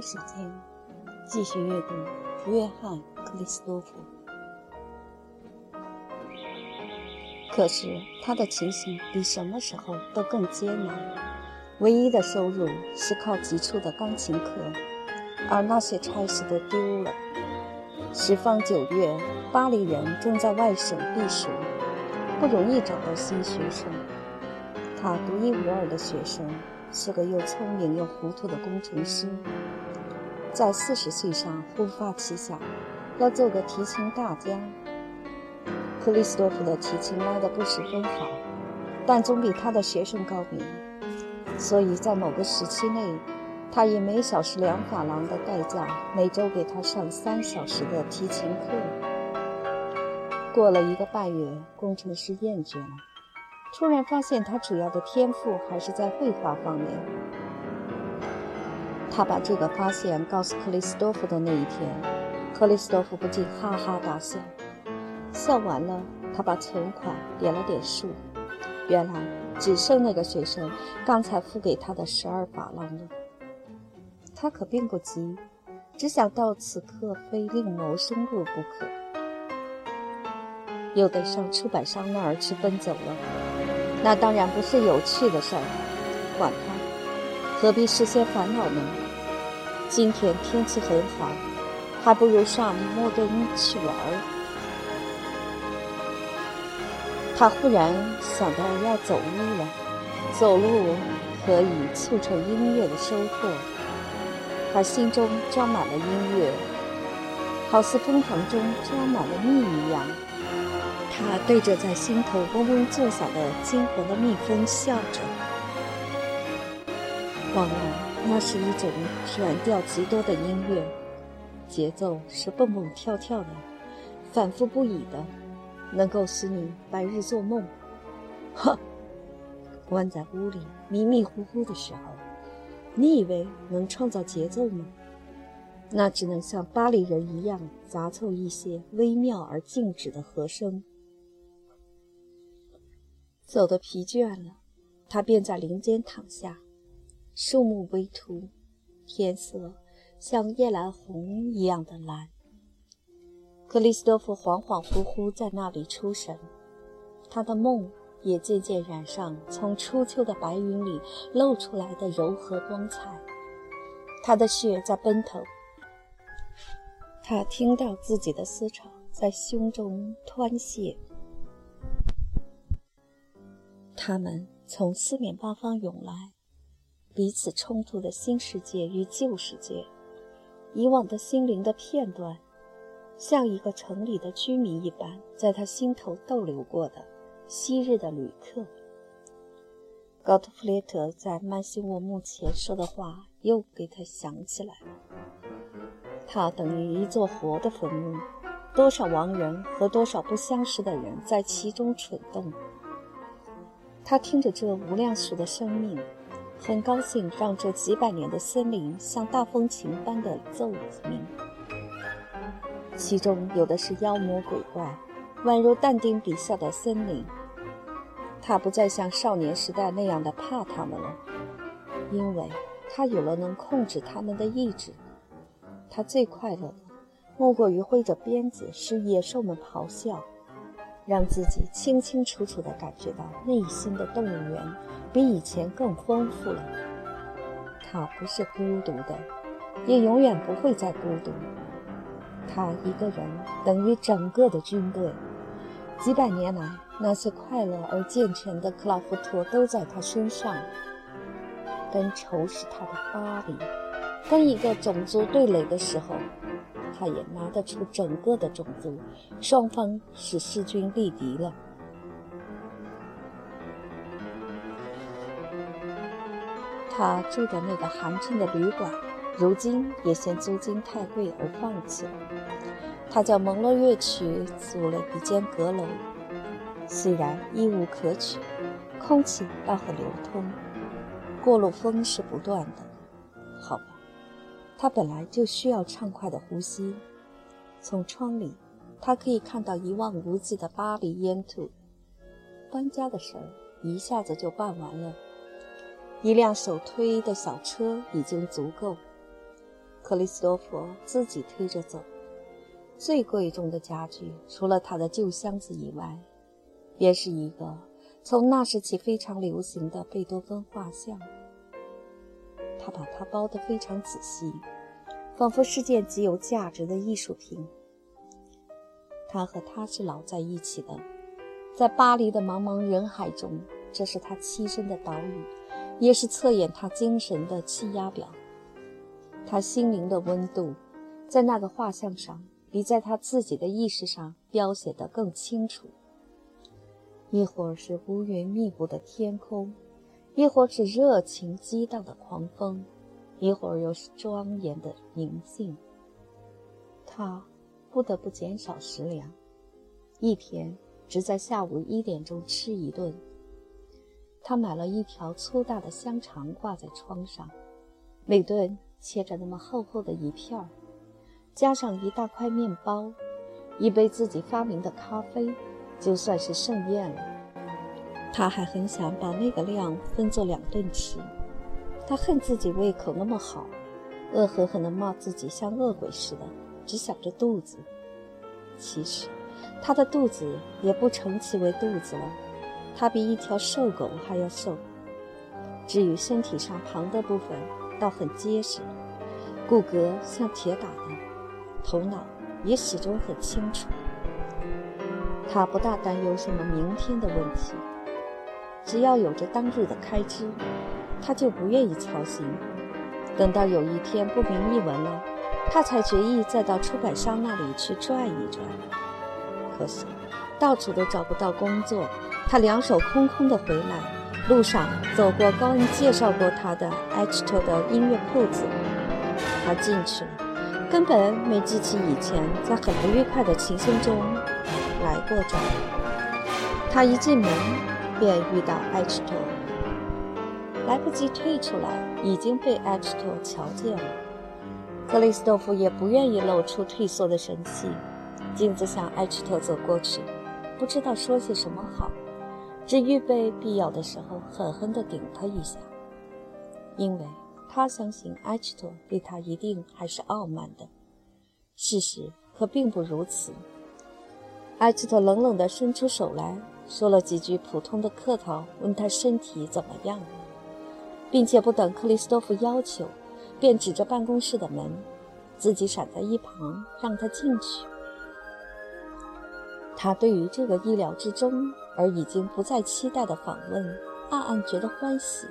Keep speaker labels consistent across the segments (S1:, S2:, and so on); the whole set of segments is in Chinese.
S1: 时间，继续阅读约翰·克里斯多夫。可是他的情形比什么时候都更艰难，唯一的收入是靠急促的钢琴课，而那些差事都丢了。十方九月，巴黎人正在外省避暑，不容易找到新学生。他独一无二的学生。是个又聪明又糊涂的工程师，在四十岁上忽发奇想，要做个提琴大家。克里斯多夫的提琴拉得不十分好，但总比他的学生高明，所以在某个时期内，他以每小时两法郎的代价，每周给他上三小时的提琴课。过了一个半月，工程师厌倦了。突然发现，他主要的天赋还是在绘画方面。他把这个发现告诉克里斯多夫的那一天，克里斯多夫不禁哈哈大笑。笑完了，他把存款点了点数，原来只剩那个学生刚才付给他的十二法郎了。他可并不急，只想到此刻非另谋生路不可，又得上出版商那儿去奔走了。那当然不是有趣的事儿，管他，何必事先烦恼呢？今天天气很好，还不如上莫根去玩儿。他忽然想到要走路了，走路可以促成音乐的收获。他心中装满了音乐，好似蜂房中装满了蜜一样。他对着在心头嗡嗡作响的金黄的蜜蜂笑着。往往那是一种转调极多的音乐，节奏是蹦蹦跳跳的，反复不已的，能够使你白日做梦。呵，关在屋里迷迷糊糊的时候，你以为能创造节奏吗？那只能像巴黎人一样杂凑一些微妙而静止的和声。走得疲倦了，他便在林间躺下。树木微秃，天色像夜来红一样的蓝。克里斯多夫恍恍惚惚在那里出神，他的梦也渐渐染上从初秋的白云里露出来的柔和光彩。他的血在奔腾，他听到自己的思潮在胸中湍泻。他们从四面八方涌来，彼此冲突的新世界与旧世界，以往的心灵的片段，像一个城里的居民一般，在他心头逗留过的昔日的旅客。高特弗雷特在曼西沃墓前说的话又给他想起来了。他等于一座活的坟墓，多少亡人和多少不相识的人在其中蠢动。他听着这无量数的生命，很高兴让这几百年的森林像大风琴般的奏鸣。其中有的是妖魔鬼怪，宛如但丁笔下的森林。他不再像少年时代那样的怕他们了，因为他有了能控制他们的意志。他最快乐的，莫过于挥着鞭子使野兽们咆哮。让自己清清楚楚地感觉到内心的动物园比以前更丰富了。他不是孤独的，也永远不会再孤独。他一个人等于整个的军队。几百年来，那些快乐而健全的克劳福特都在他身上。跟仇视他的巴黎，跟一个种族对垒的时候。他也拿得出整个的种族，双方是势均力敌了。他住的那个寒碜的旅馆，如今也嫌租金太贵而放弃了。他叫蒙洛乐曲租了一间阁楼，虽然一无可取，空气倒很流通，过路风是不断的。好吧。他本来就需要畅快的呼吸。从窗里，他可以看到一望无际的巴黎烟土。搬家的事儿一下子就办完了，一辆手推的小车已经足够。克里斯多夫自己推着走。最贵重的家具，除了他的旧箱子以外，便是一个从那时起非常流行的贝多芬画像。他把它包得非常仔细，仿佛是件极有价值的艺术品。他和他是老在一起的，在巴黎的茫茫人海中，这是他栖身的岛屿，也是测验他精神的气压表。他心灵的温度，在那个画像上。比在他自己的意识上描写得更清楚。一会儿是乌云密布的天空，一会儿是热情激荡的狂风，一会儿又是庄严的宁静。他不得不减少食粮，一天只在下午一点钟吃一顿。他买了一条粗大的香肠挂在窗上，每顿切着那么厚厚的一片儿。加上一大块面包，一杯自己发明的咖啡，就算是盛宴了。他还很想把那个量分作两顿吃。他恨自己胃口那么好，恶狠狠地骂自己像恶鬼似的，只想着肚子。其实，他的肚子也不成其为肚子了，他比一条瘦狗还要瘦。至于身体上旁的部分，倒很结实，骨骼像铁打的。头脑也始终很清楚，他不大担忧什么明天的问题，只要有着当日的开支，他就不愿意操心。等到有一天不明一文了，他才决意再到出版商那里去转一转。可惜到处都找不到工作，他两手空空的回来，路上走过高恩介绍过他的 H 托的音乐铺子，他进去。根本没记起以前在很不愉快的情形中来过这儿。他一进门便遇到埃奇托，来不及退出来，已经被埃奇托瞧见了。克里斯多夫也不愿意露出退缩的神气，径自向埃奇托走过去，不知道说些什么好，只预备必要的时候狠狠地顶他一下，因为。他相信埃奇托对他一定还是傲慢的，事实可并不如此。埃奇托冷冷地伸出手来说了几句普通的客套，问他身体怎么样，并且不等克里斯托夫要求，便指着办公室的门，自己闪在一旁让他进去。他对于这个意料之中而已经不再期待的访问，暗暗觉得欢喜。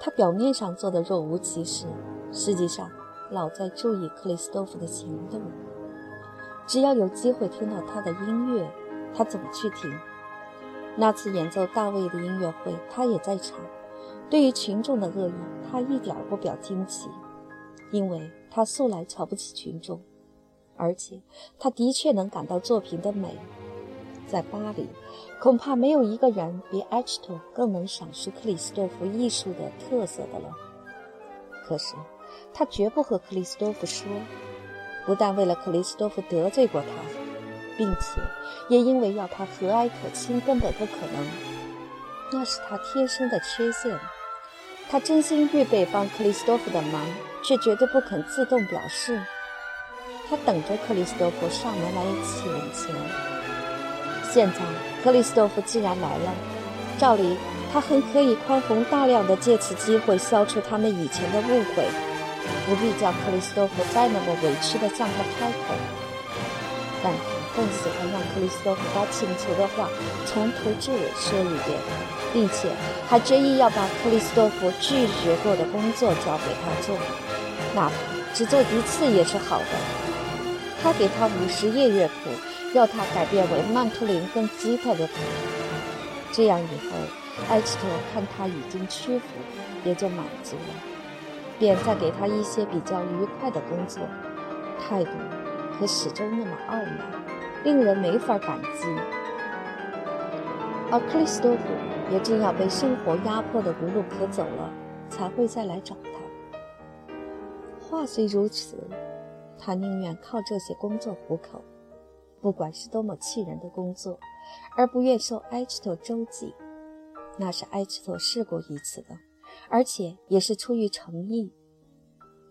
S1: 他表面上做的若无其事，实际上老在注意克里斯多夫的行动。只要有机会听到他的音乐，他总去听。那次演奏大卫的音乐会，他也在场。对于群众的恶意，他一点不表惊奇，因为他素来瞧不起群众，而且他的确能感到作品的美。在巴黎，恐怕没有一个人比埃奇托更能赏识克里斯多夫艺术的特色的了。可是，他绝不和克里斯多夫说，不但为了克里斯多夫得罪过他，并且也因为要他和蔼可亲根本不可能，那是他天生的缺陷。他真心预备帮克里斯多夫的忙，却绝对不肯自动表示。他等着克里斯多夫上门来请钱。现在克里斯多夫既然来了，照理他很可以宽宏大量的借此机会消除他们以前的误会，不必叫克里斯多夫再那么委屈的向他开口。但他更喜欢让克里斯多夫把请求的话从头至尾说一遍，并且还执意要把克里斯多夫拒绝过的工作交给他做，哪怕只做一次也是好的。他给他五十页乐谱。要他改变为曼图林跟吉他的谱，这样以后，埃奇托看他已经屈服，也就满足了，便再给他一些比较愉快的工作，态度可始终那么傲慢，令人没法感激。而克里斯多夫也正要被生活压迫得无路可走了，才会再来找他。话虽如此，他宁愿靠这些工作糊口。不管是多么气人的工作，而不愿受埃奇托周济，那是埃奇托试过一次的，而且也是出于诚意。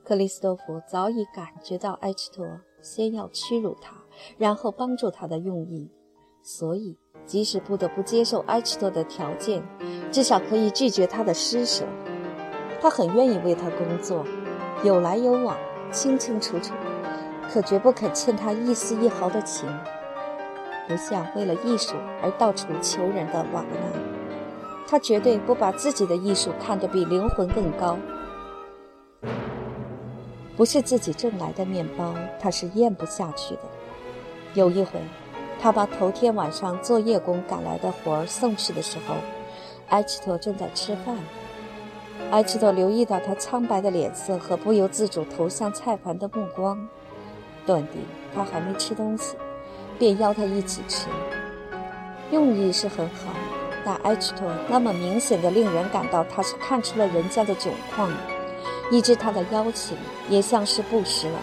S1: 克里斯多夫早已感觉到埃奇托先要屈辱他，然后帮助他的用意，所以即使不得不接受埃奇托的条件，至少可以拒绝他的施舍。他很愿意为他工作，有来有往，清清楚楚，可绝不肯欠他一丝一毫的情，不像为了艺术而到处求人的瓦格纳。他绝对不把自己的艺术看得比灵魂更高。不是自己挣来的面包，他是咽不下去的。有一回，他把头天晚上做夜工赶来的活儿送去的时候，埃奇托正在吃饭。埃奇托留意到他苍白的脸色和不由自主投向菜盘的目光，断定他还没吃东西，便邀他一起吃。用意是很好，但埃奇托那么明显的令人感到他是看出了人家的窘况。以致他的邀请也像是布施了，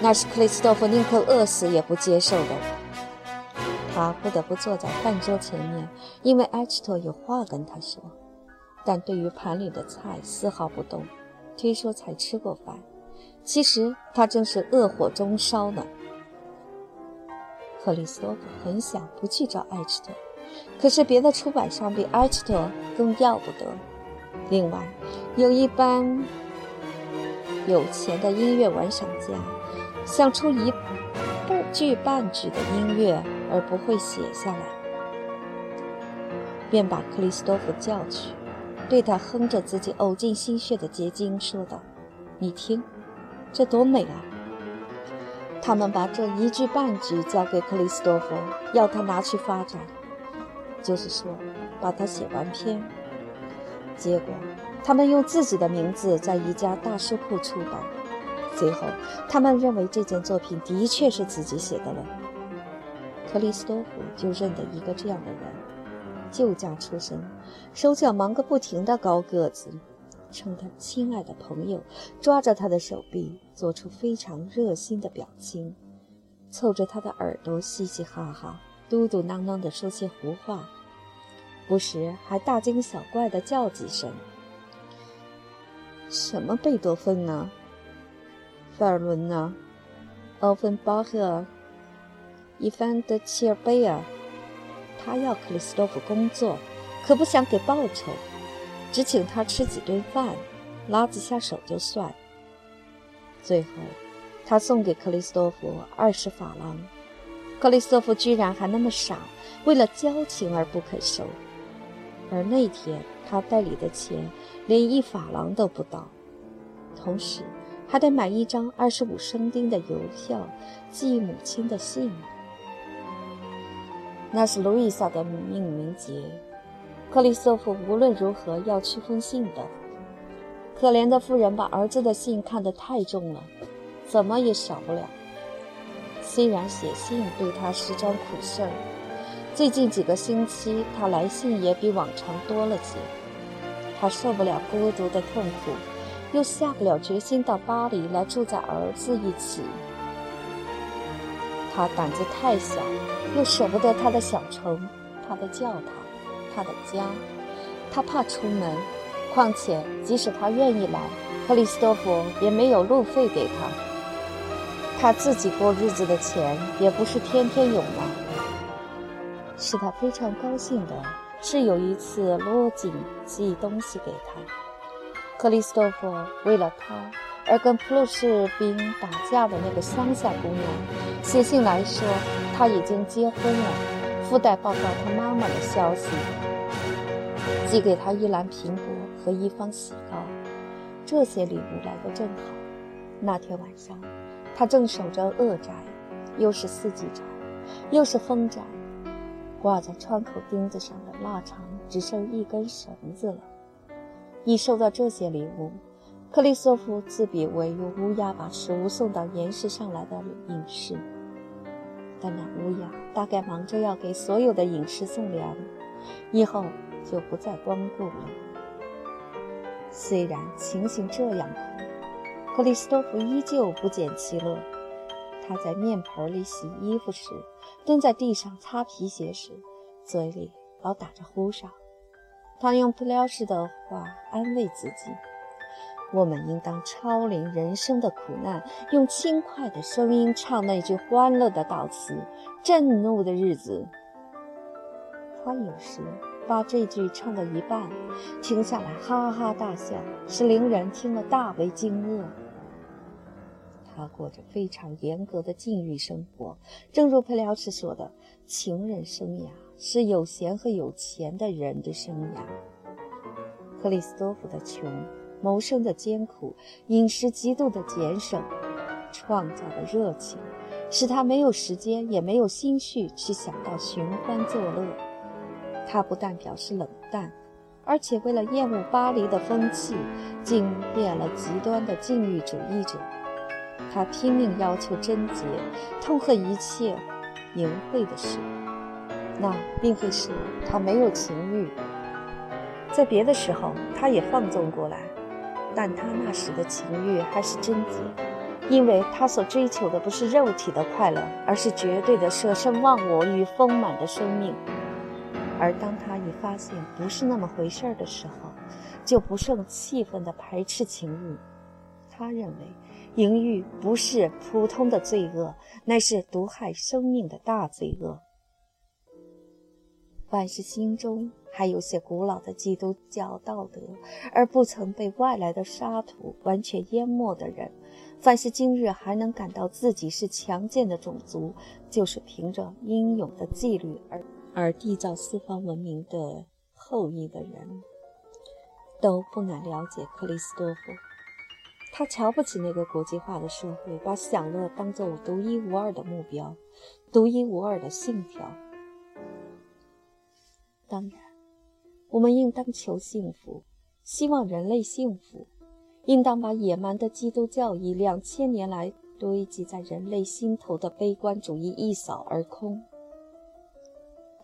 S1: 那是克里斯托弗宁可饿死也不接受的。他不得不坐在饭桌前面，因为埃奇托有话跟他说，但对于盘里的菜丝毫不动，推说才吃过饭。其实他正是恶火中烧呢。克里斯托弗很想不去找埃奇托，可是别的出版商比埃奇托更要不得。另外，有一般有钱的音乐玩赏家，想出一句半句的音乐而不会写下来，便把克里斯托夫叫去，对他哼着自己呕尽心血的结晶，说道：“你听，这多美啊！”他们把这一句半句交给克里斯多夫，要他拿去发展，就是说，把它写完篇。结果，他们用自己的名字在一家大书铺出版。最后，他们认为这件作品的确是自己写的了。克里斯多夫就认得一个这样的人，旧家出身，手脚忙个不停的高个子，称他亲爱的朋友，抓着他的手臂，做出非常热心的表情，凑着他的耳朵嘻嘻哈哈，嘟嘟囔囔地说些胡话。不时还大惊小怪地叫几声：“什么贝多芬呢？费尔伦呢？奥芬巴赫？伊凡德切尔贝尔？他要克里斯托夫工作，可不想给报酬，只请他吃几顿饭，拉几下手就算。最后，他送给克里斯托夫二十法郎，克里斯托夫居然还那么傻，为了交情而不肯收。”而那天他袋里的钱连一法郎都不到，同时还得买一张二十五生丁的邮票寄母亲的信。那是路易莎的命名节，克里斯托弗无论如何要去封信的。可怜的夫人把儿子的信看得太重了，怎么也少不了。虽然写信对他是桩苦事儿。最近几个星期，他来信也比往常多了些。他受不了孤独的痛苦，又下不了决心到巴黎来住在儿子一起。他胆子太小，又舍不得他的小城、他的教堂、他的家。他怕出门，况且即使他愿意来，克里斯多夫也没有路费给他。他自己过日子的钱也不是天天有呢。使他非常高兴的是，有一次罗锦寄东西给他，克里斯托弗为了他而跟普鲁士兵打架的那个乡下姑娘写信来说她已经结婚了，附带报告她妈妈的消息，寄给她一篮苹果和一方喜糕。这些礼物来得正好。那天晚上，他正守着恶宅，又是四季宅，又是风宅。挂在窗口钉子上的腊肠只剩一根绳子了。一收到这些礼物，克里斯托夫自比为用乌鸦把食物送到岩石上来的隐士，但那乌鸦大概忙着要给所有的隐士送粮，以后就不再光顾了。虽然情形这样，克里斯托夫依旧不减其乐。他在面盆里洗衣服时。蹲在地上擦皮鞋时，嘴里老打着呼哨。他用不撩式的话安慰自己：我们应当超龄人生的苦难，用轻快的声音唱那句欢乐的悼词。震怒的日子，他有时把这句唱到一半，停下来哈哈大笑，使邻人听了大为惊愕。他过着非常严格的禁欲生活，正如佩辽斯说的：“情人生涯是有闲和有钱的人的生涯。”克里斯多夫的穷。谋生的艰苦，饮食极度的俭省，创造的热情，使他没有时间，也没有心绪去想到寻欢作乐。他不但表示冷淡，而且为了厌恶巴黎的风气，竟变了极端的禁欲主义者。他拼命要求贞洁，痛恨一切淫秽的事。那并非是他没有情欲，在别的时候，他也放纵过来。但他那时的情欲还是贞洁，因为他所追求的不是肉体的快乐，而是绝对的舍身忘我与丰满的生命。而当他一发现不是那么回事儿的时候，就不胜气愤地排斥情欲。他认为，淫欲不是普通的罪恶，乃是毒害生命的大罪恶。凡是心中。还有些古老的基督教道德，而不曾被外来的沙土完全淹没的人，凡是今日还能感到自己是强健的种族，就是凭着英勇的纪律而而缔造四方文明的后裔的人，都不难了解克里斯多夫。他瞧不起那个国际化的社会，把享乐当作独一无二的目标，独一无二的信条。当然。我们应当求幸福，希望人类幸福，应当把野蛮的基督教义两千年来堆积在人类心头的悲观主义一扫而空。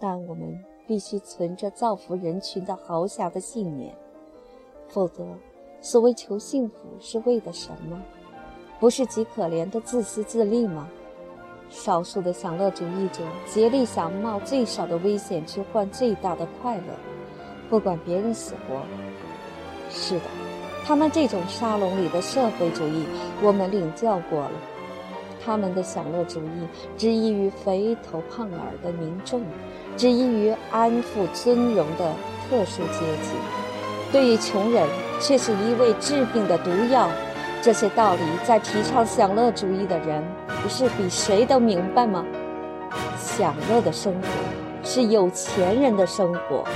S1: 但我们必须存着造福人群的豪侠的信念，否则，所谓求幸福是为的什么？不是极可怜的自私自利吗？少数的享乐主义者竭力想冒最少的危险去换最大的快乐。不管别人死活，是的，他们这种沙龙里的社会主义，我们领教过了。他们的享乐主义只益于肥头胖耳的民众，只益于安抚尊荣的特殊阶级。对于穷人，却是一味治病的毒药。这些道理，在提倡享乐主义的人，不是比谁都明白吗？享乐的生活是有钱人的生活。